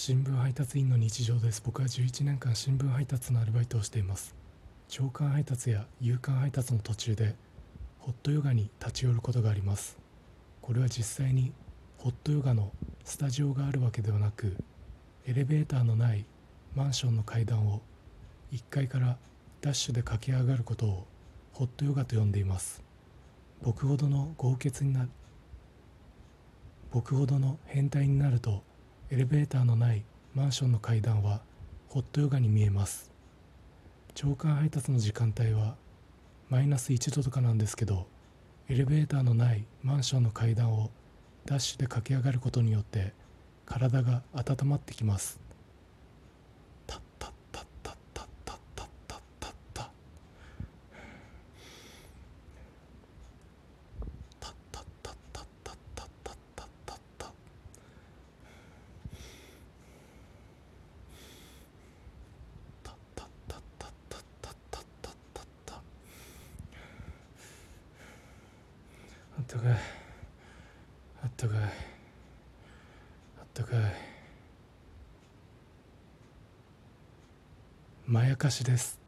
新聞配達員の日常です。僕は11年間新聞配達のアルバイトをしています。朝刊配達や夕刊配達の途中でホットヨガに立ち寄ることがあります。これは実際にホットヨガのスタジオがあるわけではなくエレベーターのないマンションの階段を1階からダッシュで駆け上がることをホットヨガと呼んでいます。僕ほどの豪傑になる僕ほどの変態になるとエレベーターのないマンションの階段はホットヨガに見えます。朝刊配達の時間帯はマイナス1度とかなんですけどエレベーターのないマンションの階段をダッシュで駆け上がることによって体が温まってきます。ったかい。あったかい。あったかい。まやかしです。